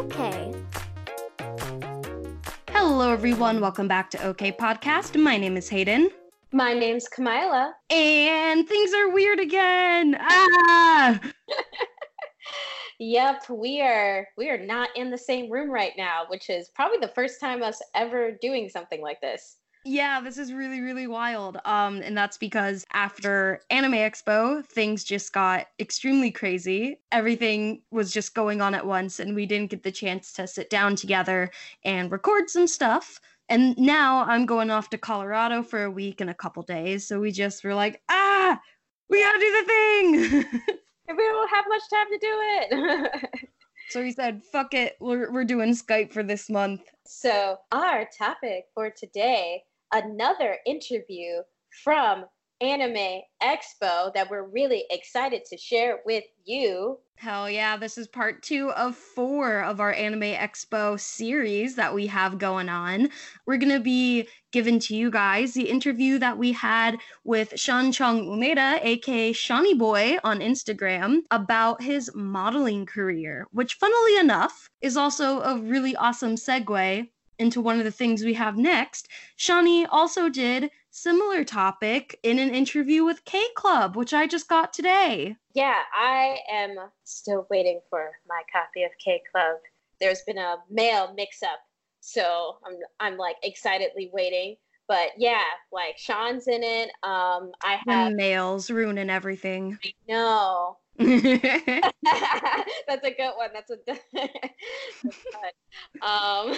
Okay. Hello, everyone. Welcome back to OK Podcast. My name is Hayden. My name's Kamila. And things are weird again. Ah! Yep, we are we are not in the same room right now, which is probably the first time us ever doing something like this. Yeah, this is really, really wild. Um, and that's because after Anime Expo, things just got extremely crazy. Everything was just going on at once, and we didn't get the chance to sit down together and record some stuff. And now I'm going off to Colorado for a week and a couple days. So we just were like, ah, we gotta do the thing. And we don't have much time to do it. so we said, fuck it, we're, we're doing Skype for this month. so, our topic for today another interview from Anime Expo that we're really excited to share with you. Hell yeah, this is part two of four of our Anime Expo series that we have going on. We're going to be giving to you guys the interview that we had with Sean Chong Umeda, aka Shawnee Boy, on Instagram about his modeling career, which, funnily enough, is also a really awesome segue into one of the things we have next. Shawnee also did similar topic in an interview with K Club, which I just got today. Yeah, I am still waiting for my copy of K Club. There's been a mail mix up, so I'm I'm like excitedly waiting. But yeah, like Sean's in it. Um, I have The males ruining everything. no. That's a good one. That's a good. um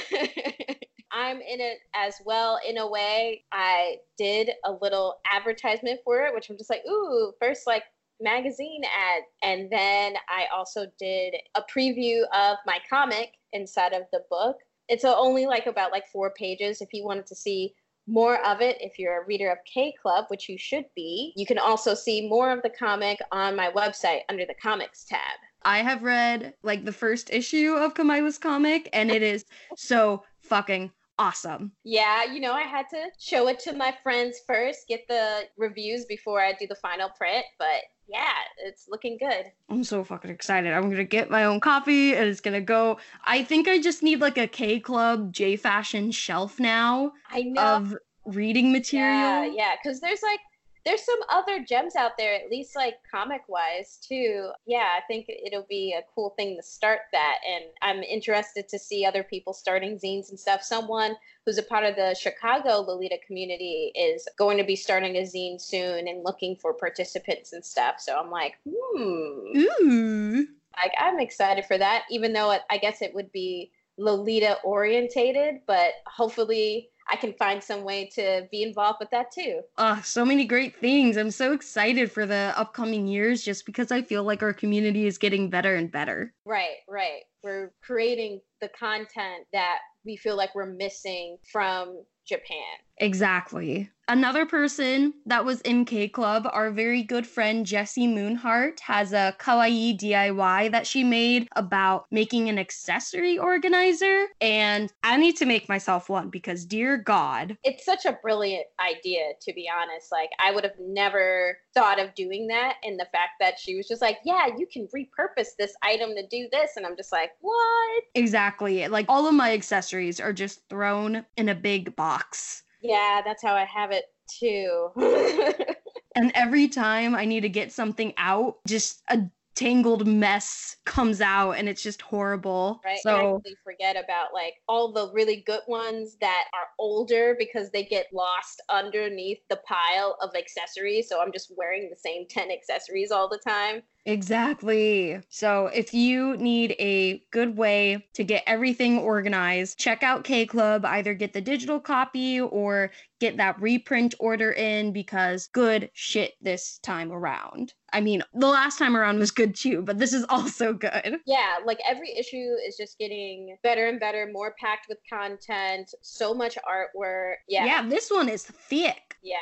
I'm in it as well in a way. I did a little advertisement for it, which I'm just like, ooh, first like magazine ad. And then I also did a preview of my comic inside of the book. It's only like about like four pages if you wanted to see more of it if you're a reader of K Club, which you should be. You can also see more of the comic on my website under the comics tab. I have read like the first issue of Kamila's comic, and it is so fucking awesome. Yeah, you know, I had to show it to my friends first, get the reviews before I do the final print, but yeah, it's looking good. I'm so fucking excited. I'm gonna get my own copy, and it's gonna go. I think I just need like a K Club J Fashion shelf now I know. of reading material. Yeah, yeah, because there's like there's some other gems out there, at least like comic wise too. Yeah, I think it'll be a cool thing to start that, and I'm interested to see other people starting zines and stuff. Someone who's a part of the Chicago Lolita community is going to be starting a zine soon and looking for participants and stuff. So I'm like, hmm, Ooh. like I'm excited for that. Even though it, I guess it would be Lolita orientated, but hopefully I can find some way to be involved with that too. Ah, so many great things. I'm so excited for the upcoming years just because I feel like our community is getting better and better. Right, right. We're creating the content that we feel like we're missing from Japan. Exactly. Another person that was in K Club, our very good friend Jessie Moonheart, has a kawaii DIY that she made about making an accessory organizer. And I need to make myself one because, dear God, It's such a brilliant idea, to be honest. Like, I would have never thought of doing that. And the fact that she was just like, yeah, you can repurpose this item to do this. And I'm just like, what? exactly. Like all of my accessories are just thrown in a big box. Yeah, that's how I have it too. And every time I need to get something out, just a tangled mess comes out and it's just horrible. right? So and I forget about like all the really good ones that are older because they get lost underneath the pile of accessories. So I'm just wearing the same 10 accessories all the time. Exactly. So if you need a good way to get everything organized, check out K Club. Either get the digital copy or get that reprint order in because good shit this time around. I mean, the last time around was good too, but this is also good. Yeah, like every issue is just getting better and better, more packed with content, so much artwork. Yeah. yeah this one is thick. Yeah.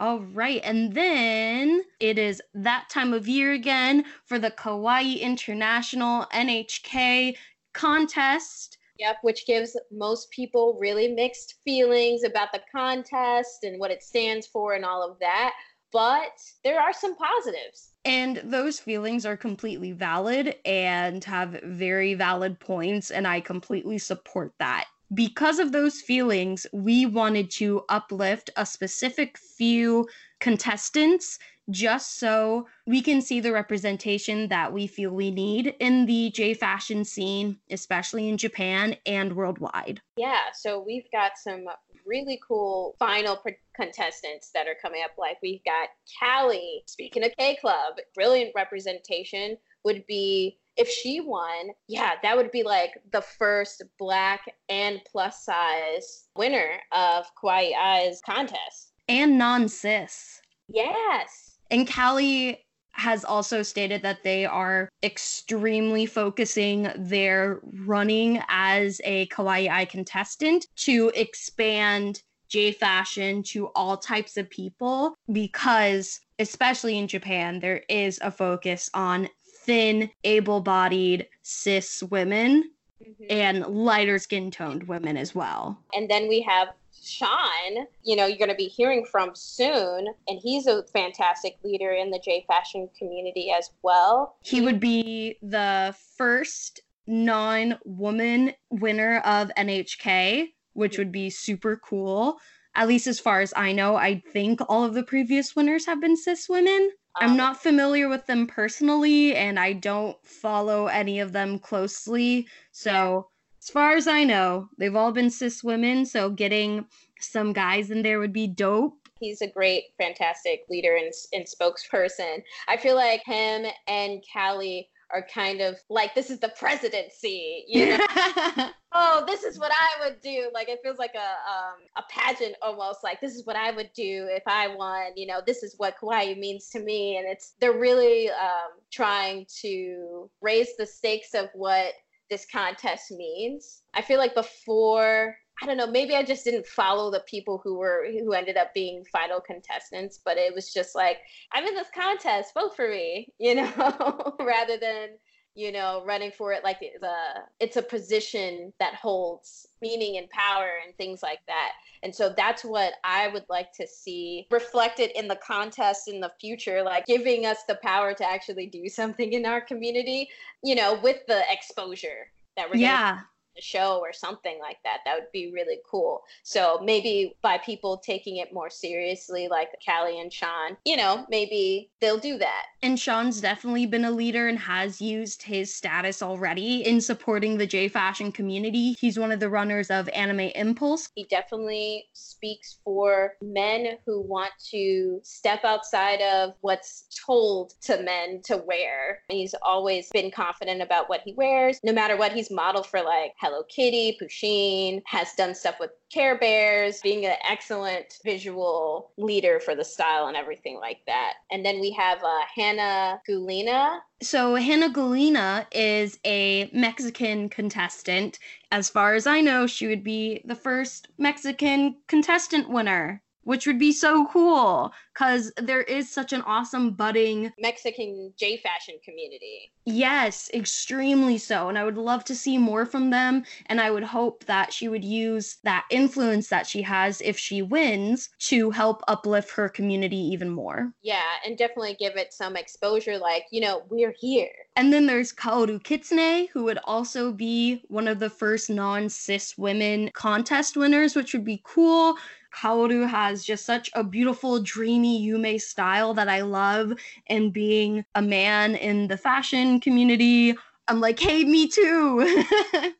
All right, and then it is that time of year again for the Kawaii International NHK contest. Yep, which gives most people really mixed feelings about the contest and what it stands for and all of that. But there are some positives. And those feelings are completely valid and have very valid points, and I completely support that. Because of those feelings, we wanted to uplift a specific few contestants just so we can see the representation that we feel we need in the J fashion scene, especially in Japan and worldwide. Yeah, so we've got some really cool final contestants that are coming up. Like we've got Callie, speaking of K Club, brilliant representation would be if she won, yeah, that would be like the first black and plus size winner of Kawaii Eyes contest. And non cis. Yes. And Callie has also stated that they are extremely focusing their running as a kawaii eye contestant to expand J fashion to all types of people because, especially in Japan, there is a focus on thin, able bodied cis women mm-hmm. and lighter skin toned women as well. And then we have Sean, you know, you're going to be hearing from soon, and he's a fantastic leader in the J fashion community as well. He would be the first non woman winner of NHK, which would be super cool. At least as far as I know, I think all of the previous winners have been cis women. I'm um, not familiar with them personally, and I don't follow any of them closely. So as far as I know, they've all been cis women, so getting some guys in there would be dope. He's a great, fantastic leader and, and spokesperson. I feel like him and Callie are kind of like this is the presidency, you know. oh, this is what I would do. Like it feels like a um, a pageant almost. Like this is what I would do if I won. You know, this is what kawaii means to me, and it's they're really um, trying to raise the stakes of what this contest means. I feel like before I don't know, maybe I just didn't follow the people who were who ended up being final contestants, but it was just like, I'm in this contest, vote for me, you know, rather than you know, running for it like a it's a position that holds meaning and power and things like that. And so that's what I would like to see reflected in the contest in the future, like giving us the power to actually do something in our community, you know, with the exposure that we're yeah show or something like that. That would be really cool. So maybe by people taking it more seriously, like Callie and Sean, you know, maybe they'll do that. And Sean's definitely been a leader and has used his status already in supporting the J fashion community. He's one of the runners of Anime Impulse. He definitely speaks for men who want to step outside of what's told to men to wear. He's always been confident about what he wears, no matter what he's modeled for, like Hello Kitty, Pusheen, has done stuff with Care Bears, being an excellent visual leader for the style and everything like that. And then we have uh, Hannah Gulina. So, Hannah Gulina is a Mexican contestant. As far as I know, she would be the first Mexican contestant winner which would be so cool because there is such an awesome budding Mexican J fashion community. Yes, extremely so. And I would love to see more from them. And I would hope that she would use that influence that she has if she wins to help uplift her community even more. Yeah, and definitely give it some exposure like, you know, we're here. And then there's Kaoru Kitsune, who would also be one of the first non cis women contest winners, which would be cool Kaoru has just such a beautiful, dreamy Yume style that I love. And being a man in the fashion community, I'm like, hey, me too.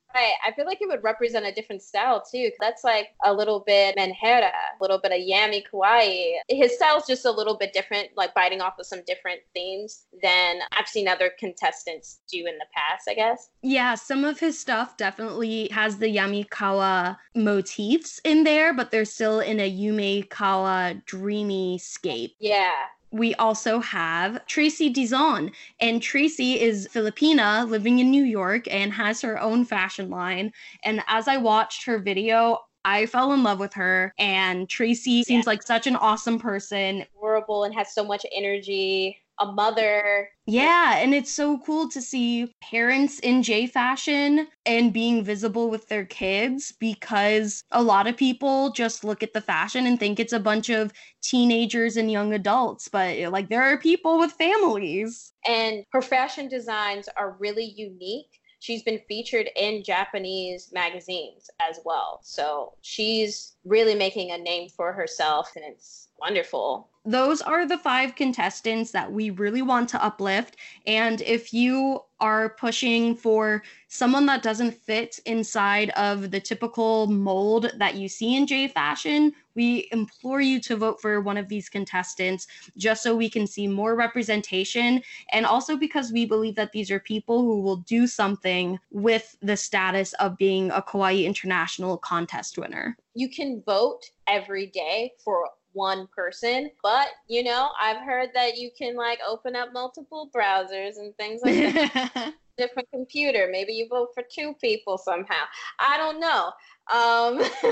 Right. I feel like it would represent a different style too. That's like a little bit Menhera, a little bit of Yami Kawaii. His style's just a little bit different, like biting off of some different themes than I've seen other contestants do in the past, I guess. Yeah, some of his stuff definitely has the Yamikawa motifs in there, but they're still in a Yumekawa dreamy scape. Yeah we also have Tracy Dizon. And Tracy is Filipina living in New York and has her own fashion line. And as I watched her video, I fell in love with her. And Tracy seems like such an awesome person. Adorable and has so much energy. A mother. Yeah, and it's so cool to see parents in J fashion and being visible with their kids because a lot of people just look at the fashion and think it's a bunch of teenagers and young adults, but like there are people with families. And her fashion designs are really unique she's been featured in Japanese magazines as well. So she's really making a name for herself and it's wonderful. Those are the five contestants that we really want to uplift. And if you are pushing for someone that doesn't fit inside of the typical mold that you see in J fashion, we implore you to vote for one of these contestants just so we can see more representation. And also because we believe that these are people who will do something with the status of being a Kawaii International contest winner. You can vote every day for one person. But you know, I've heard that you can like open up multiple browsers and things like that. Different computer. Maybe you vote for two people somehow. I don't know. Um,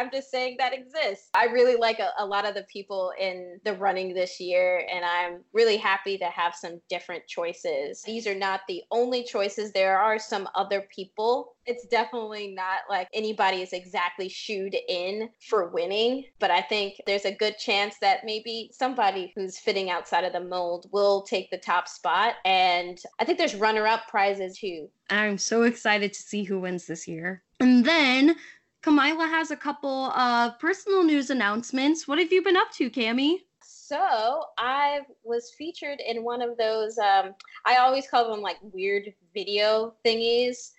I'm just saying that exists. I really like a, a, lot of the people in the running this year, and I'm really happy to have some different choices. These are not the only choices, there are some other people. It's definitely not like anybody is exactly shooed in for winning, but I think there's a good chance that maybe somebody who's fitting outside of the mold will take the top spot. And I think there's runner up prizes too. I'm so excited to see who wins this year. And then Kamila has a couple of personal news announcements. What have you been up to, Cami? So I was featured in one of those. Um, I always call them like weird video thingies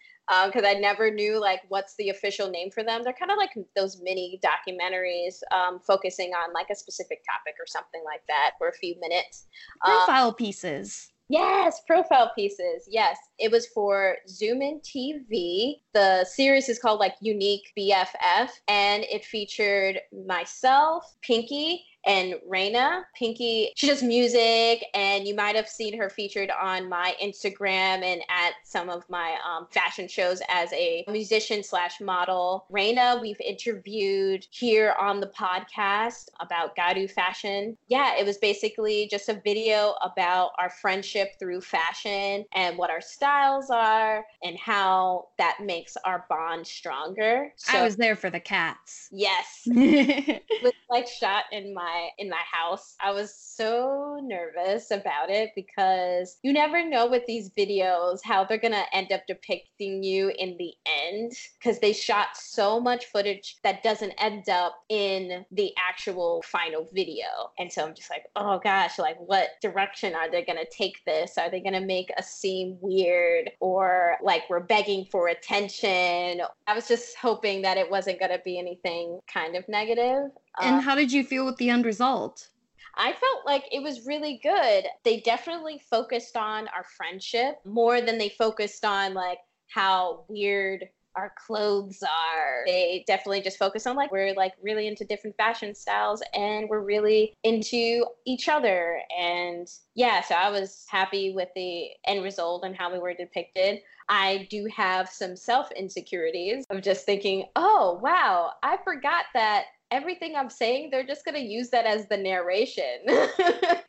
because um, I never knew like what's the official name for them. They're kind of like those mini documentaries um, focusing on like a specific topic or something like that for a few minutes. Profile um, pieces. Yes, profile pieces. Yes, it was for Zoomin.TV. The series is called like Unique BFF, and it featured myself, Pinky, and Raina. Pinky, she does music, and you might have seen her featured on my Instagram and at some of my um, fashion shows as a musician slash model. Raina, we've interviewed here on the podcast about Gyaru fashion. Yeah, it was basically just a video about our friendship through fashion and what our styles are and how that makes our bond stronger. So, I was there for the cats. Yes. it was like shot in my my in my house. I was so nervous about it because you never know with these videos how they're going to end up depicting you in the end because they shot so much footage that doesn't end up in the actual final video. And so I'm just like, "Oh gosh, like what direction are they going to take this? Are they going to make us seem weird or like we're begging for attention?" I was just hoping that it wasn't going to be anything kind of negative. And uh, how did you feel with the end result? I felt like it was really good. They definitely focused on our friendship more than they focused on like how weird our clothes are. They definitely just focus on like we're like really into different fashion styles and we're really into each other. And yeah, so I was happy with the end result and how we were depicted. I do have some self insecurities of just thinking, oh, wow, I forgot that everything I'm saying, they're just going to use that as the narration.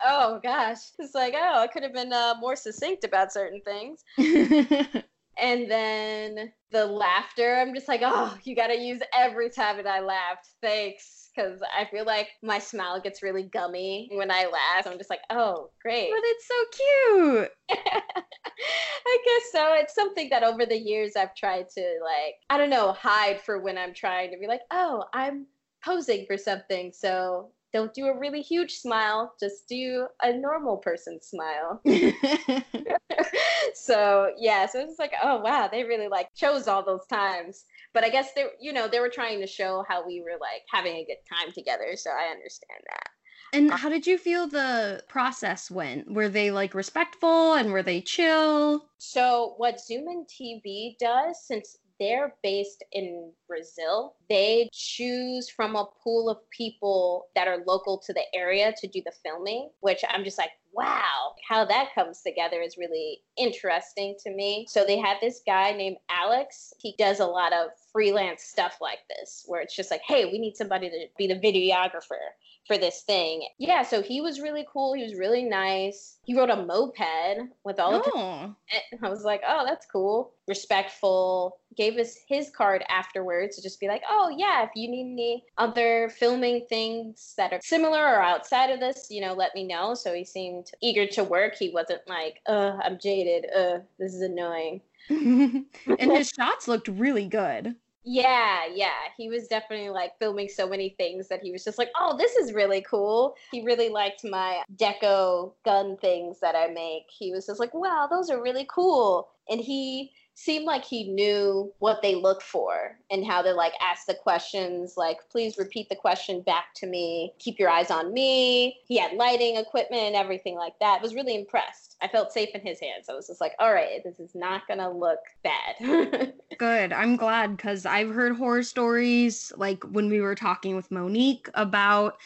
oh gosh. It's like, oh, I could have been uh, more succinct about certain things. and then the laughter, I'm just like, oh, you got to use every time that I laughed. Thanks. Because I feel like my smile gets really gummy when I laugh. I'm just like, oh, great. But it's so cute. I guess so. It's something that over the years I've tried to, like, I don't know, hide for when I'm trying to be like, oh, I'm posing for something. So don't do a really huge smile, just do a normal person smile. so yeah, so it's like, oh wow, they really like chose all those times. But I guess they you know, they were trying to show how we were like having a good time together. So I understand that. And how did you feel the process went? Were they like respectful and were they chill? So what Zoomin.TV does, since they're based in Brazil, they choose from a pool of people that are local to the area to do the filming, which I'm just like, wow, how that comes together is really interesting to me. So they had this guy named Alex. He does a lot of freelance stuff like this, where it's just like, hey, we need somebody to be the videographer for this thing. Yeah, so he was really cool. He was really nice. He rode a moped with all of oh. I was like, oh, that's cool. Respectful. Gave us his card afterwards to just be like, oh, yeah, if you need any other filming things that are similar or outside of this, you know, let me know. So he seemed eager to work. He wasn't like, uh, I'm jaded. Uh, this is annoying. and his shots looked really good. Yeah, yeah. He was definitely like filming so many things that he was just like, oh, this is really cool. He really liked my deco gun things that I make. He was just like, wow, those are really cool. And he seemed like he knew what they look for and how to like ask the questions like please repeat the question back to me keep your eyes on me he had lighting equipment and everything like that I was really impressed i felt safe in his hands i was just like all right this is not gonna look bad good i'm glad because i've heard horror stories like when we were talking with monique about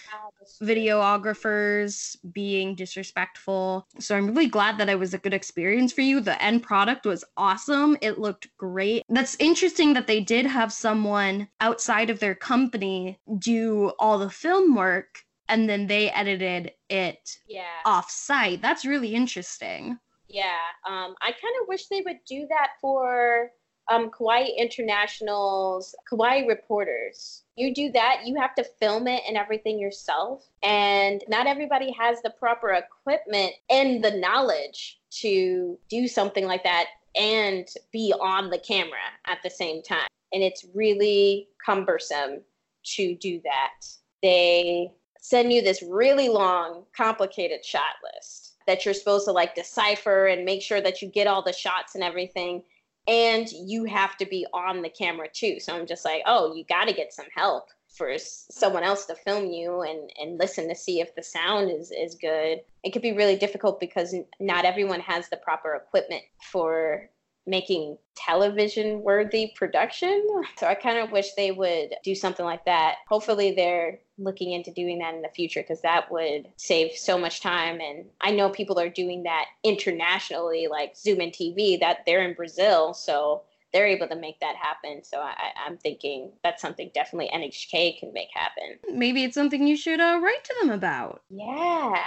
videographers being disrespectful. So I'm really glad that it was a good experience for you. The end product was awesome. It looked great. That's interesting that they did have someone outside of their company do all the film work and then they edited it yeah. off site. That's really interesting. Yeah. Um, I kind of wish they would do that for um, Kawaii International's Kawaii reporters. You do that, you have to film it and everything yourself. And not everybody has the proper equipment and the knowledge to do something like that and be on the camera at the same time. And it's really cumbersome to do that. They send you this really long, complicated shot list that you're supposed to like decipher and make sure that you get all the shots and everything and you have to be on the camera too. So I'm just like, oh, you got to get some help for someone else to film you and and listen to see if the sound is is good. It could be really difficult because not everyone has the proper equipment for making television worthy production. So I kind of wish they would do something like that. Hopefully they're looking into doing that in the future because that would save so much time and I know people are doing that internationally like Zoomin.TV that they're in Brazil so they're able to make that happen. So I, am thinking that's something definitely NHK can make happen. Maybe it's something you should uh, write to them about. Yeah.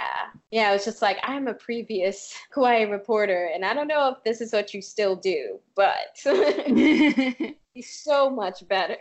Yeah, it was just like, I'm a previous Kawaii reporter, and I don't know if this is what you still do, but he's so much better.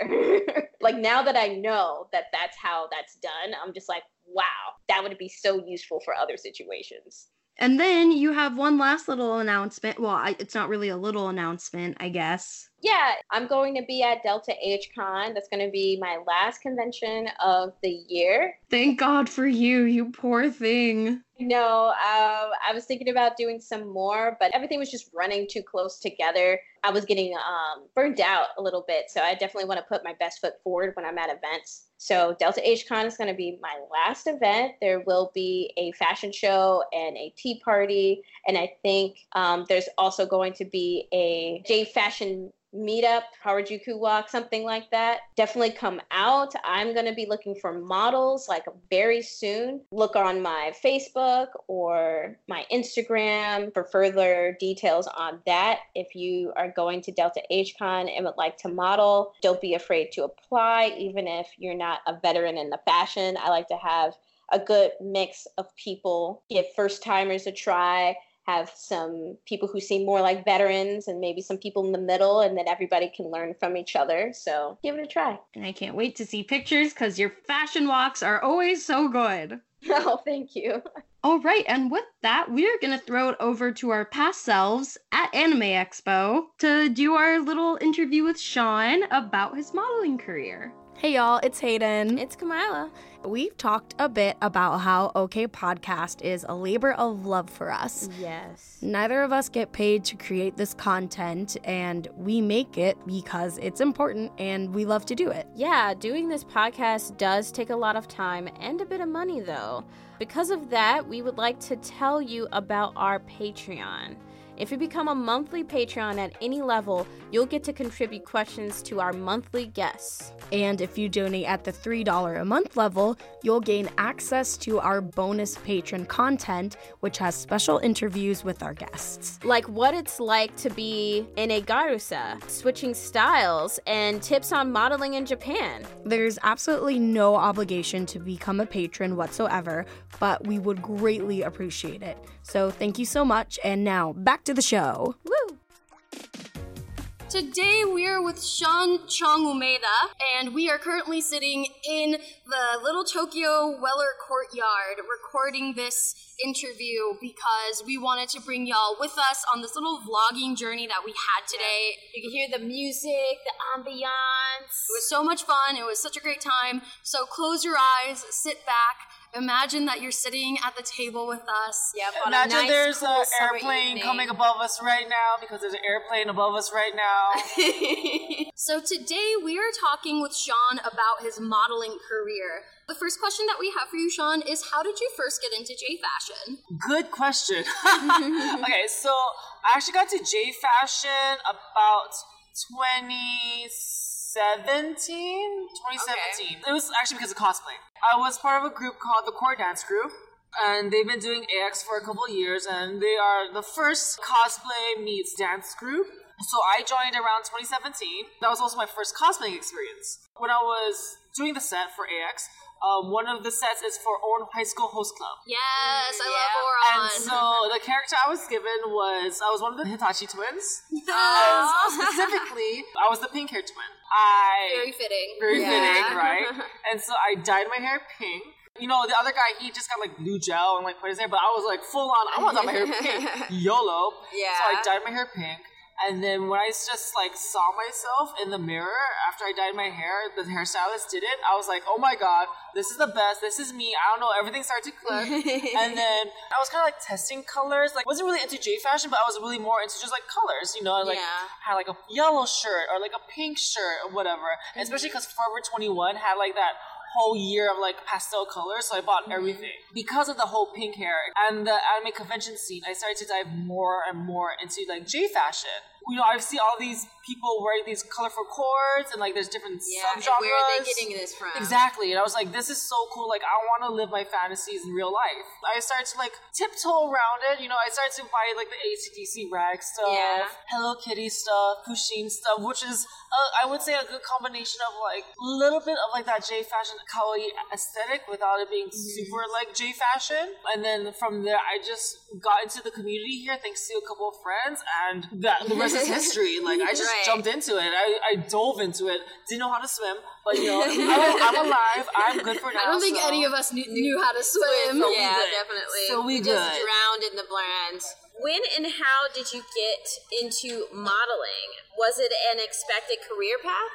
like now that I know that that's how that's done, I'm just like, wow, that would be so useful for other situations. And then you have one last little announcement. Well, I, it's not really a little announcement, I guess. Yeah, I'm going to be at Delta H Con. That's going to be my last convention of the year. Thank God for you, you poor thing. No, uh, I was thinking about doing some more, but everything was just running too close together. I was getting um, burned out a little bit, so I definitely want to put my best foot forward when I'm at events. So Delta H Con is going to be my last event. There will be a fashion show and a tea party, and I think um, there's also going to be a J Fashion meetup, Harajuku walk, something like that. Definitely come out. I'm going to be looking for models like very soon. Look on my Facebook or my Instagram for further details on that. If you are going to Delta HCon and would like to model, don't be afraid to apply, even if you're not a veteran in the fashion. I like to have a good mix of people, give first timers a try have some people who seem more like veterans and maybe some people in the middle and then everybody can learn from each other. So give it a try. And i can't wait to see pictures because your fashion walks are always so good. Oh thank you. All right and with that we're going to throw it over to our past selves at anime expo to do our little interview with sean about his modeling career Hey y'all, it's Hayden. It's Kamila. We've talked a bit about how OK Podcast is a labor of love for us. Yes. Neither of us get paid to create this content, and we make it because it's important and we love to do it. Yeah, doing this podcast does take a lot of time and a bit of money, though. Because of that, we would like to tell you about our Patreon. If you become a monthly Patreon at any level, you'll get to contribute questions to our monthly guests. And if you donate at the $3 a month level, you'll gain access to our bonus patron content, which has special interviews with our guests. Like what it's like to be in a Gyarusa, switching styles, and tips on modeling in Japan. There's absolutely no obligation to become a patron whatsoever, but we would greatly appreciate it. So thank you so much, and now back to the show. Woo! Today we are with Sean Chong Umeda, and we are currently sitting in the Little Tokyo Weller Courtyard recording this interview because we wanted to bring y'all with us on this little vlogging journey that we had today. You can hear the music, the ambiance. It was so much fun. It was such a great time. So close your eyes, sit back, Imagine that you're sitting at the table with us. Yep, on Imagine a nice, there's cool an airplane evening. coming above us right now because there's an airplane above us right now. So today we are talking with Sean about his modeling career. The first question that we have for you, Sean, is how did you first get into J fashion? Good question. okay, so I actually got to J Fashion about 2017. 2017. It was actually because of cosplay. I was part of a group called the Core Dance Group. And they've been doing AX for a couple of years, and they are the first cosplay meets dance group. So I joined around 2017. That was also my first cosplaying experience. When I was doing the set for AX, um, one of the sets is for Ouran High School Host Club. Yes, I yeah. love Ouran. And so the character I was given was I was one of the Hitachi twins. And specifically, I was the pink hair twin. I Very fitting. very Yeah. fitting, right? And so I dyed my hair pink. You know, the other guy, he just got like blue gel and like put his hair, but I was like full on, I want to dye my hair pink. YOLO. Yeah. So I dyed my hair pink. And then when I just like saw myself in the mirror after I dyed my hair, the hairstylist did it. I was like, oh my god, this is the best. This is me. I don't know. Everything started to click. and then I was kind of like testing colors. Like, wasn't really into J fashion, but I was really more into just like colors. You know, I, like Yeah. had like a yellow shirt or like a pink shirt or whatever. And especially because Forever 21 had like that whole year of like pastel colors, so I bought mm-hmm. everything. Because of the whole pink hair and the anime convention scene, I started to dive more and more into like J fashion. You know, I see all these people wearing these colorful coords and like there's different Yeah, subgenres. where are they getting this from? Exactly. And I was like, this is so cool. Like, I want to live my fantasies in real life. I started to like tiptoe around it. You know, I started to buy like the ACDC rag stuff, Yeah. Hello Kitty stuff, Pusheen stuff, which is, uh, I would say, a good combination of like a little bit of like that J fashion kawaii aesthetic without it being super like J fashion. And then from there, I just got into the community here thanks to a couple of friends, and that the rest is history. Like, I just Right. jumped into it. I, I dove into it. Didn't know how to swim, but you know, I'm, I'm alive. I'm good for now. I don't think so- any of us knew, knew how to swim. So yeah, good. definitely. So we just good. drowned in the brand. When and how did you get into modeling? Was it an expected career path?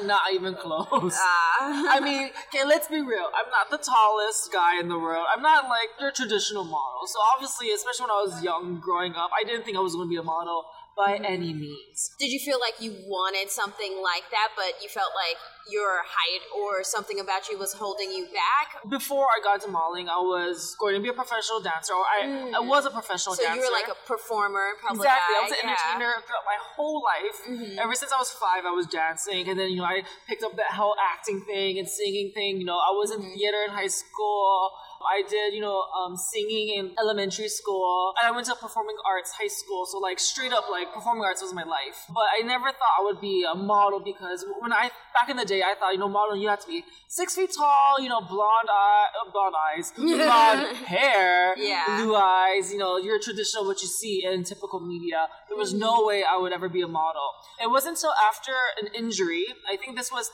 not even close. Ah. I mean, okay, let's be real. I'm not the tallest guy in the world. I'm not like your traditional model. So obviously, especially when I was young, growing up, I didn't think I was going to be a model by any means. Did you feel like you wanted something like that, but you felt like your height or something about you was holding you back? Before I got to modeling, I was going to be a professional dancer, or I, I was a professional So dancer. you were like a performer, public Exactly. I was an yeah. entertainer throughout my whole life. Mm-hmm. Ever since I was five, I was dancing, and then you know I picked up that whole acting thing and singing thing. You know, I was in Mm-hmm. theater in high school. I did, you know, um, singing in elementary school, and I went to performing arts high school. So like straight up, like performing arts was my life. But I never thought I would be a model because when I back in the day, I thought you know modeling you have to be six feet tall, you know, blonde eye, uh, blonde eyes, blonde hair, Yeah. blue eyes. You know, your traditional what you see in typical media. There was no way I would ever be a model. It wasn't until after an injury. I think this was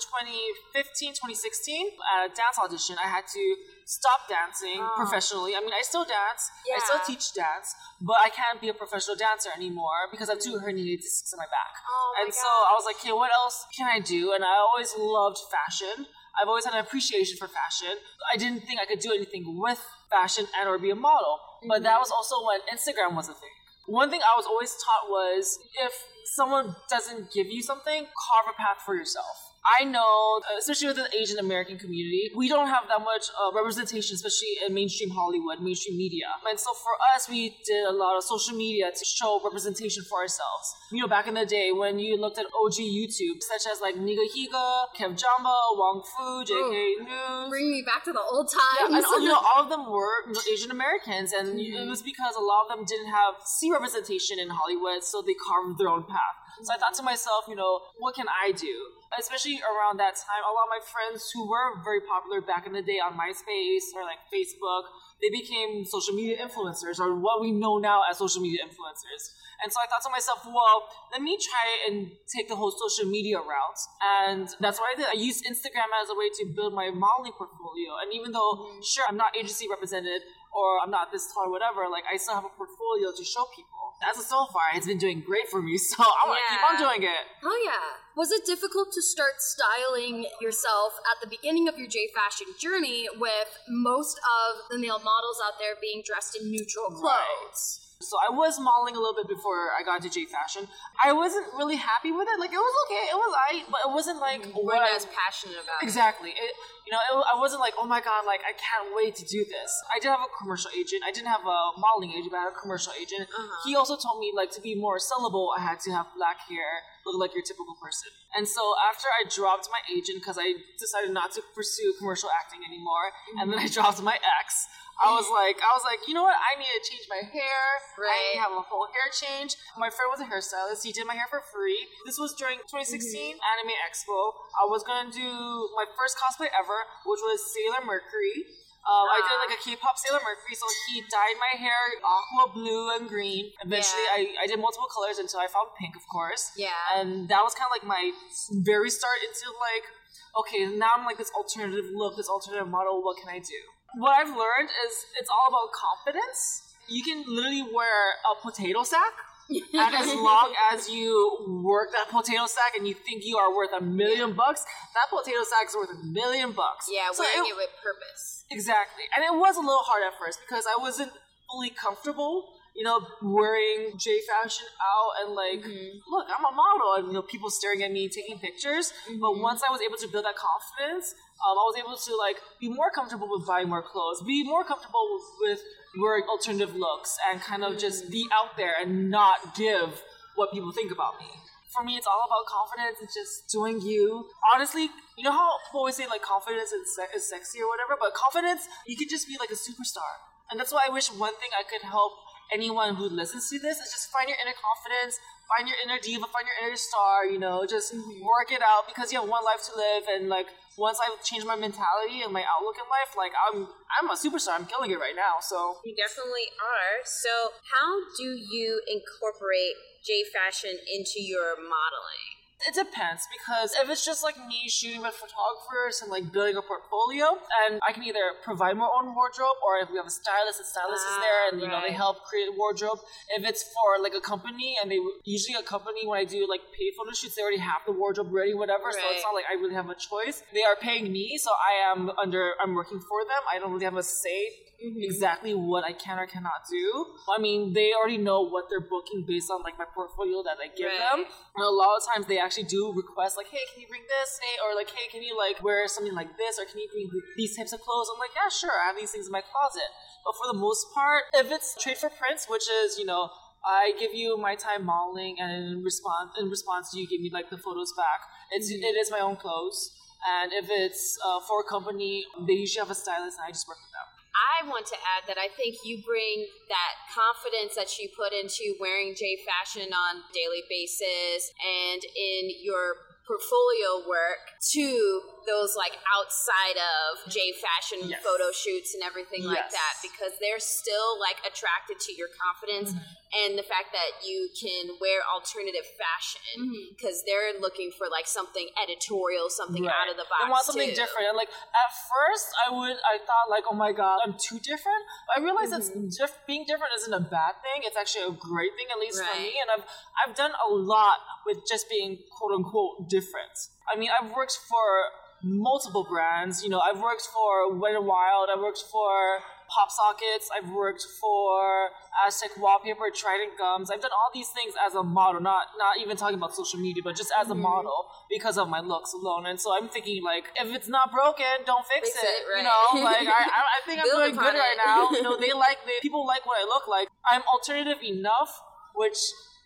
2015, 2016, at a dance audition. I had to stop dancing ah. professionally. I mean, I still dance. I still teach dance, but I can't be a professional dancer anymore because I have two mm. herniated discs in my back. Oh my and so I was like, okay, what else can I do? And I always loved fashion. I've always had an appreciation for fashion. I didn't think I could do anything with fashion and or be a model. But that mm-hmm. was also when Instagram was a thing. One thing I was always taught was if someone doesn't give you something, carve a path for yourself. I know, especially with the Asian American community, we don't have that much uh, representation, especially in mainstream Hollywood, mainstream media. And so for us, we did a lot of social media to show representation for ourselves. You know, back in the day when you looked at OG YouTube, such as like Nigahiga, KevJumba, Wong Fu, JK News. Bring me back to the old Yeah, times. and you know, all of them were Asian Americans, and it was because a lot of them didn't have C representation in Hollywood, so they carved their own path. So I thought to myself, you know, what can I do? Especially around that time, a lot of my friends who were very popular back in the day on MySpace or like Facebook, they became social media influencers, or what we know now as social media influencers. And so I thought to myself, well, let me try and take the whole social media route. And that's what I did. I used Instagram as a way to build my modeling portfolio. And even though, sure, I'm not agency represented or I'm not this tall or whatever, like I still have a portfolio to show people. As of so far, it's been doing great for me. So I want to keep on doing it. Oh yeah. Was it difficult to start styling yourself at the beginning of your J fashion journey with most of the male models out there being dressed in neutral clothes? So I was modeling a little bit before I got into J fashion. I wasn't really happy with it. Like it was okay, it was I, but it wasn't like We're what not I as passionate about. Exactly. It, you know, it, I wasn't like, oh my god, like I can't wait to do this. I did have a commercial agent. I didn't have a modeling agent, but I had a commercial agent. Uh-huh. He also told me like to be more sellable, I had to have black hair, look like your typical person. And so after I dropped my agent because I decided not to pursue commercial acting anymore, and then I dropped my ex. I was like, I was like, you know what? I need to change my hair. Right. I need to have a whole hair change. My friend was a hairstylist. He did my hair for free. This was during 2016 Anime Expo. I was gonna do my first cosplay ever, which was Sailor Mercury. Um, I did like a K-pop Sailor Mercury, so he dyed my hair aqua blue and green. Eventually, I, I did multiple colors until I found pink, of course. Yeah. And that was kind of like my very start into like, okay, now I'm like this alternative look, this alternative model. What can I do? What I've learned is it's all about confidence. You can literally wear a potato sack. and as long as you work that potato sack and you think you are worth a million bucks, that potato sack is worth a million bucks. Yeah, So wearing it- it with purpose. Exactly. And it was a little hard at first because I wasn't fully comfortable, you know, wearing J fashion out and like, mm-hmm. look, I'm a model and, you know, people staring at me taking pictures. But mm-hmm. once I was able to build that confidence, um, I was able to like be more comfortable with buying more clothes, be more comfortable with wearing alternative looks and kind of just be out there and not give what people think about me for me, it's all about confidence and just doing you. Honestly, you know how people always say like confidence is, se- is sexy or whatever, but confidence, you could just be like a superstar. And that's why I wish one thing I could help anyone who listens to this is just find your inner confidence, find your inner diva, find your inner star, you know, just work it out because you have one life to live and like once I've changed my mentality and my outlook in life, like I'm I'm a superstar. I'm killing it right now. So You definitely are. So, how do you incorporate J fashion into your modeling? It depends because if it's just like me shooting with photographers and like building a portfolio, and I can either provide my own wardrobe or if we have a stylist, the stylist is there ah, and you know they help create a wardrobe. If it's for like a company and they usually a company when I do like paid photo shoots, they already have the wardrobe ready, whatever. So it's not like I really have a choice. They are paying me, so I am under I'm working for them. I don't really have a say mm-hmm. exactly what I can or cannot do. I mean, they already know what they're booking based on like my portfolio that I give them. And a lot of times they actually do request like, hey, can you bring this? Hey, or like, hey, can you like wear something like this? Or can you bring these types of clothes? I'm like, yeah, sure. I have these things in my closet. But for the most part, if it's trade for prints, which is you know. I give you my time modeling, and in response, in response, you give me like the photos back. It's it is my own clothes, and if it's uh, for a company, they usually have a stylist, and I just work with them. I want to add that I think you bring that confidence that you put into wearing J fashion on daily basis and in your portfolio work to those like outside of J fashion Yes. photo shoots and everything like that because they're still like attracted to your confidence and the fact that you can wear alternative fashion because they're looking for like something editorial, something out of the box. I want something too. different. And like at first, I would I thought like, oh my god, I'm too different. But I realized Mm-hmm. diff- being different isn't a bad thing. It's actually a great thing, at least for me. And I've I've done a lot with just being quote unquote different. I mean, I've worked for multiple brands. You know, I've worked for Wet n Wild. I've worked for PopSockets. I've worked for Aztec wallpaper, Trident gums. I've done all these things as a model, not not even talking about social media, but just as a mm-hmm. model because of my looks alone. And so I'm thinking like, if it's not broken, don't fix, fix it. it right. You know, like I, I think I'm doing good it. right now. You know, they like they, people like what I look like. I'm alternative enough, which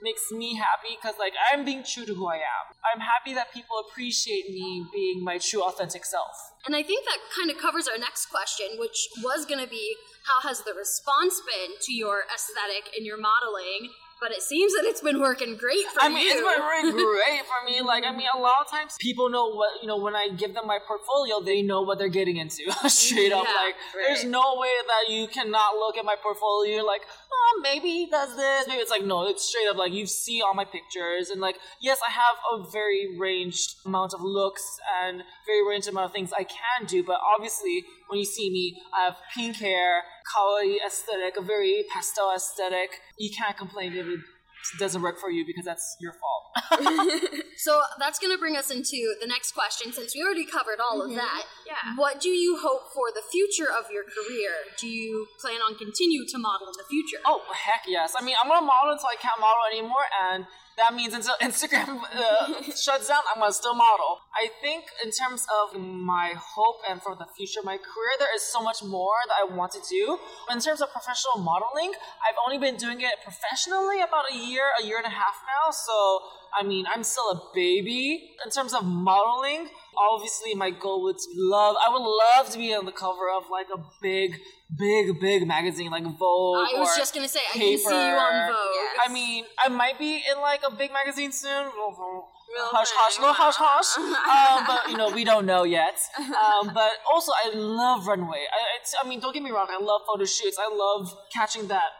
makes me happy because like I'm being true to who I am. I'm happy that people appreciate me being my true authentic self. And I think that kind of covers our next question, which was going to be how has the response been to your aesthetic and your modeling? but it seems that it's been working great for I mean, you. it's been working great for me. Like, I mean, a lot of times people know what, you know, when I give them my portfolio, they know what they're getting into. Straight up. Like, right. there's no way that you cannot look at my portfolio. You're like, oh, maybe he does this. Maybe it's like, no, it's straight up like you see all my pictures. And like, yes, I have a very ranged amount of looks and very ranged amount of things I can do. But obviously, when you see me, I have pink hair, kawaii aesthetic, a very pastel aesthetic. You can't complain it doesn't work for you because that's your fault. so that's going to bring us into the next question since we already covered all mm-hmm. of that. Yeah. What do you hope for the future of your career? Do you plan on continue to model in the future? Oh, heck yes. I mean, I'm going to model until I can't model anymore and that means until Instagram uh, shuts down, I'm gonna still model. I think in terms of my hope and for the future of my career, there is so much more that I want to do. In terms of professional modeling, I've only been doing it professionally about a year, a year and a half now. So I mean, I'm still a baby in terms of modeling. Obviously, my goal would love. I would love to be on the cover of like a big, big, big magazine like Vogue. I was just gonna say, I can see you on Vogue. Yes. I mean, I might be in like a big magazine soon. Real hush, hush, little hush, hush. um, but you know, we don't know yet. Um, but also, I love runway. I, I mean, don't get me wrong. I love photo shoots. I love catching that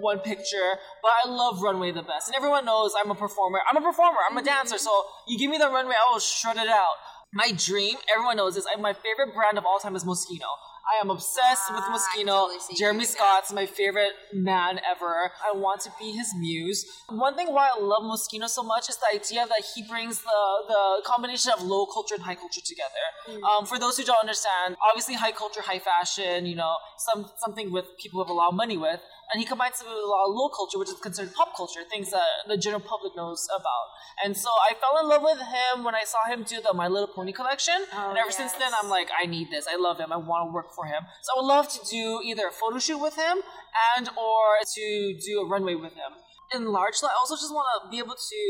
one picture. But I love runway the best. And everyone knows I'm a performer. I'm a performer. I'm a mm-hmm. dancer. So you give me the runway, I will shred it out. My dream, everyone knows this. My favorite brand of all time is Moschino. I am obsessed with ah, Moschino. Totally Jeremy Scott's my favorite man ever. I want to be his muse. One thing why I love Moschino so much is the idea that he brings the, the combination of low culture and high culture together. Mm. Um, for those who don't understand, obviously high culture, high fashion, you know, some something with people who have a lot of money with and he combines it with a lot of low culture, which is considered pop culture, things that the general public knows about. And so I fell in love with him when I saw him do the My Little Pony collection, oh, and ever yes. since then I'm like, I need this. I love him. I want to work for him. So I would love to do either a photo shoot with him and or to do a runway with him. In large, I also just want to be able to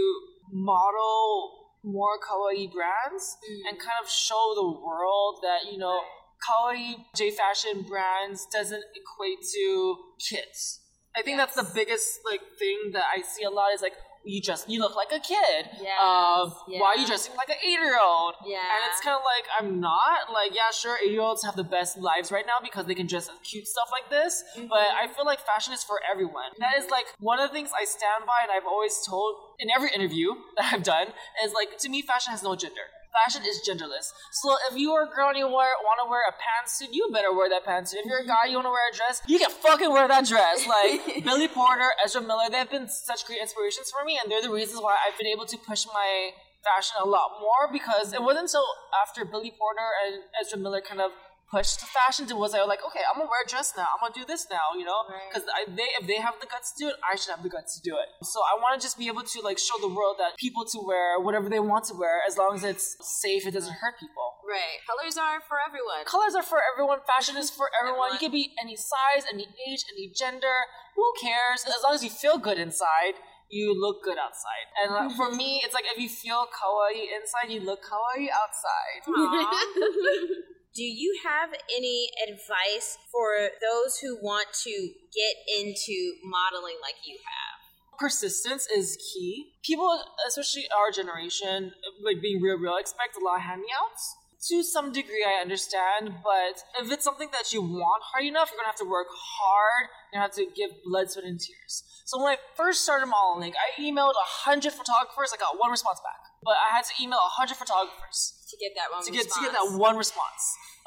model more kawaii brands mm. and kind of show the world that you know kawaii J fashion brands doesn't equate to kids. I think yes. that's the biggest like thing that I see a lot is like you just you look like a kid. Yeah. Um, yes. Why are you dressing like an eight year old? Yeah. And it's kind of like I'm not like yeah sure eight year olds have the best lives right now because they can dress cute stuff like this. Mm-hmm. But I feel like fashion is for everyone. Mm-hmm. That is like one of the things I stand by and I've always told in every interview that I've done is like to me fashion has no gender fashion is genderless. So if you are a girl and you wear, want to wear a pantsuit, you better wear that pantsuit. If you're a guy, you want to wear a dress, you can fucking wear that dress. Like Billy Porter, Ezra Miller, they've been such great inspirations for me, and they're the reasons why I've been able to push my fashion a lot more because it wasn't until after Billy Porter and Ezra Miller kind of push to fashion was I was like, okay, I'm gonna wear a dress now. I'm gonna do this now, you know, because right. they if they have the guts to do it, I should have the guts to do it. So I want to just be able to like show the world that people to wear whatever they want to wear as long as it's safe, it doesn't hurt people. Right. Colors are for everyone. Colors are for everyone. Fashion is for everyone. everyone. You can be any size, any age, any gender. Who cares? As long as you feel good inside you look good outside. And uh, for me, it's like if you feel kawaii inside, you look kawaii outside. Do you have any advice for those who want to get into modeling like you have? Persistence is key. People, especially our generation, like being real, real, expect a lot of handouts. To some degree, I understand, but if it's something that you want hard enough, you're gonna have to work hard. You're gonna have to give blood, sweat, and tears. So when I first started modeling, I emailed hundred photographers. I got one response back but I had to email hundred photographers to get that one to get response. to get that one response.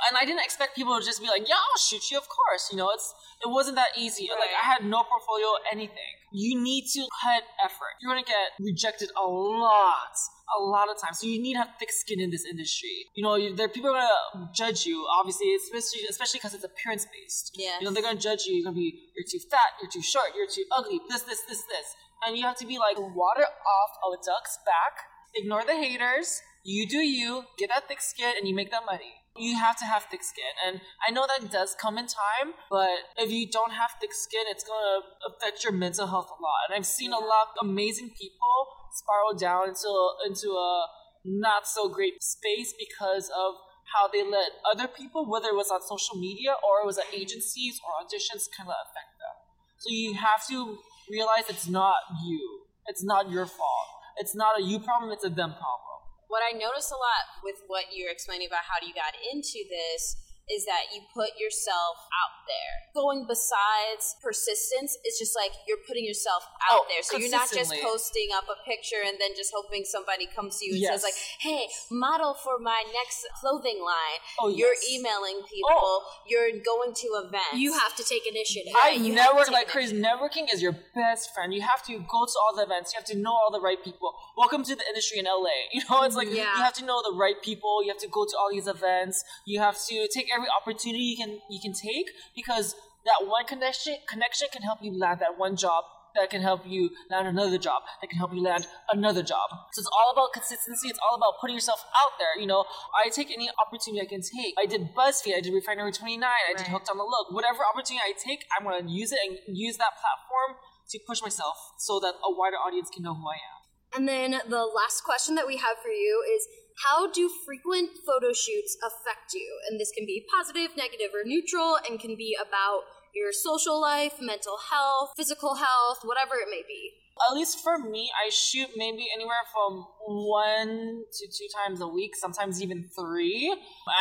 And I didn't expect people to just be like, "Yeah, I'll shoot you." Of course, you know it's it wasn't that easy. Like I had no portfolio, anything. You need to put effort. You're gonna get rejected a lot, a lot of times. So you need to have thick skin in this industry. You know, you, there people are gonna judge you. Obviously, especially especially because it's appearance based. Yes. You know, they're gonna judge you. You're gonna be you're too fat, you're too short, you're too ugly. This, this, this, this, and you have to be like water off a duck's back. Ignore the haters. You do you. Get that thick skin, and you make that money you have to have thick skin. And I know that does come in time, but if you don't have thick skin, it's gonna affect your mental health a lot. And I've seen a lot of amazing people spiral down into into a not so great space because of how they let other people, whether it was on social media or it was at agencies or auditions, kind of affect them. So you have to realize it's not you. It's not your fault. It's not a you problem, it's a them problem what I notice a lot with what you're explaining about how you got into this is that you put yourself out there. Going besides persistence, it's just like you're putting yourself out Oh, there. So you're not just posting up a picture and then just hoping somebody comes to you and Yes. says like, "Hey, model for my next clothing line." Oh, You're yes. emailing oh. people. You're going to events. You have to take initiative. I you have to network take like it. crazy. Networking is your best friend. You have to go to all the events. You have to know all the right people. Welcome to the industry in LA. You know, it's like Yeah. you have to know the right people. You have to go to all these events. You have to take every opportunity you can you can take because that one connection connection can help you land that one job. That can help you land another job. That can help you land another job. So it's all about consistency. It's all about putting yourself out there. You know, I take any opportunity I can take. I did BuzzFeed. I did Refinery 29. I did Hooked on the Look. Whatever opportunity I take, I'm going to use it and use that platform to push myself so that a wider audience can know who I am. And then the last question that we have for you is how do frequent photo shoots affect you? And this can be positive, negative, or neutral, and can be about your social life, mental health, physical health, whatever it may be. At least for me, I shoot maybe anywhere from one to two times a week, sometimes even three,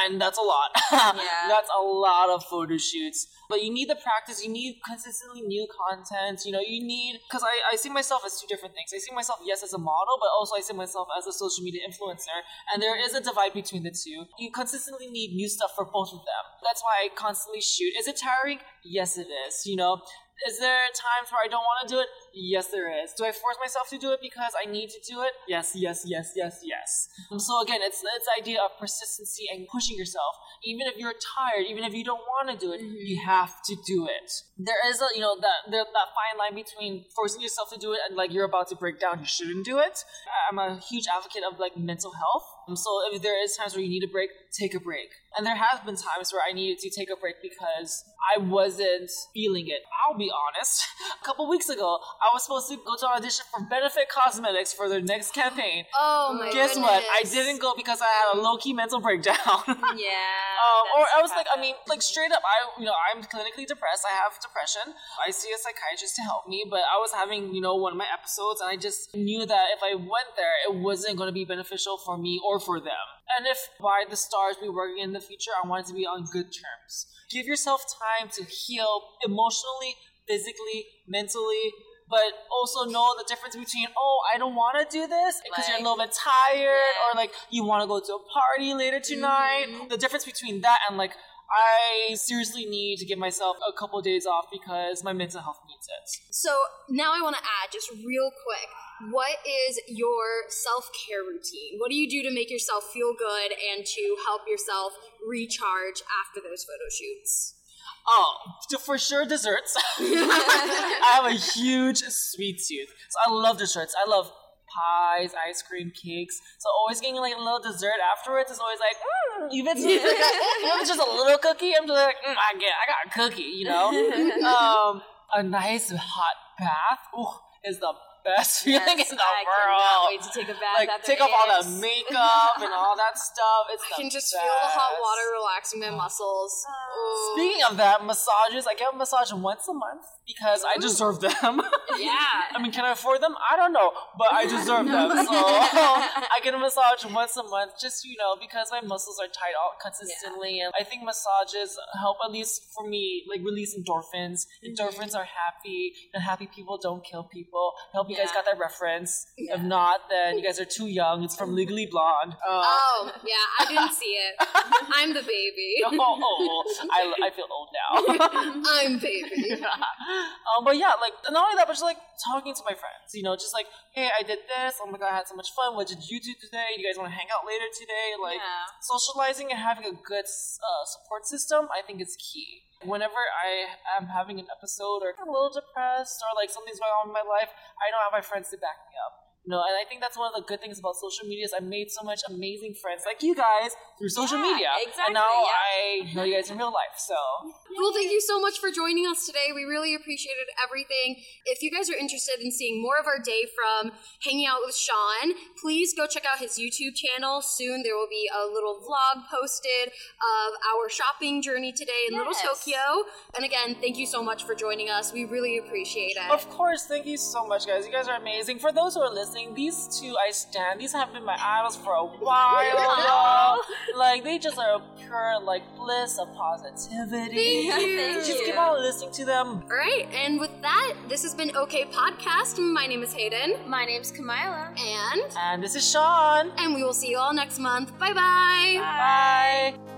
and that's a lot. Yeah. that's a lot of photo shoots. But you need the practice. You need consistently new content. You know, you need because I, I see myself as two different things. I see myself yes as a model, but also I see myself as a social media influencer, and there is a divide between the two. You consistently need new stuff for both of them. That's why I constantly shoot. Is it tiring? Yes, it is. You know, is there times where I don't want to do it? Yes, there is. Do I force myself to do it because I need to do it? Yes, yes, yes, yes, yes. Um, So again, it's it's the idea of persistency and pushing yourself. Even if you're tired, even if you don't want to do it, you have to do it. There is a you know that there, that fine line between forcing yourself to do it and like you're about to break down, you shouldn't do it. I'm a huge advocate of like mental health. Um, So if there is times where you need a break, take a break. And there have been times where I needed to take a break because I wasn't feeling it. I'll be honest. A couple weeks ago, I was supposed to go to an audition for Benefit Cosmetics for their next campaign. Oh my Guess goodness. what? I didn't go because I had a low key mental breakdown. yeah. Um, or I was like, I mean, like straight up, I you know I'm clinically depressed. I have depression. I see a psychiatrist to help me, but I was having you know one of my episodes, and I just knew that if I went there, it wasn't going to be beneficial for me or for them. And if by the stars we working in the future, I wanted to be on good terms. Give yourself time to heal emotionally, physically, mentally. But also know the difference between oh I don't want to do this because you're a little bit tired Yeah. or like you want to go to a party later tonight. Mm-hmm. The difference between that and like I seriously need to give myself a couple days off because my mental health needs it. So now I want to add just real quick. What is your self care routine? What do you do to make yourself feel good and to help yourself recharge after those photo shoots? Oh, for sure desserts. I have a huge sweet tooth, so I love desserts. I love pies, ice cream, cakes. So always getting like a little dessert afterwards is always like, mm, even if it's, like even if it's just a little cookie, I'm just like, mm, I get, I got a cookie, you know. Um, a nice hot bath, ooh, is the best feeling Yes, in the I world. wait to take a bath Like take off all the makeup and all that stuff. It's I can just feel the hot water relaxing my muscles. Ooh. Speaking of that, massages, I get a massage once a month. Because I deserve them. Yeah. I mean, can I afford them? I don't know, but I deserve them. So I get a massage once a month, just you know, because my muscles are tight all consistently, and I think massages help at least for me, like release endorphins. Endorphins are happy, and happy people don't kill people. I hope you guys got that reference. If not, then you guys are too young. It's from Legally Blonde. Uh, Oh, yeah, I didn't see it. I'm the baby. oh, oh, I, I feel old now. I'm baby. um, but yeah, like not only that, but just like talking to my friends. You know, just like, hey, I did this. Oh my god, I had so much fun. What did you do today? You guys want to hang out later today? Like Yeah. socializing and having a good uh, support system, I think is key. Whenever I am having an episode or a little depressed or like something's going on in my life, I don't have my friends to back me up. You know, and I think that's one of the good things about social media is I made so much amazing friends like you guys through social Yeah, media. exactly, And now yeah. I know you guys in real life. So Well, thank you so much for joining us today. We really appreciated everything. If you guys are interested in seeing more of our day from hanging out with Sean, please go check out his YouTube channel. Soon there will be a little vlog posted of our shopping journey today in Little Tokyo. And again, thank you so much for joining us. We really appreciate it. Of course, thank you so much, guys. You guys are amazing. For those who are listening, these two I stand. These have been my idols for a while. Like they just are a pure like bliss of positivity. Thank you. Just keep on listening to them. All right, and with that, this has been OK Podcast. My name is Hayden, My name's Kamila. and And this is Sean. and we will see you all next month. Bye bye. Bye.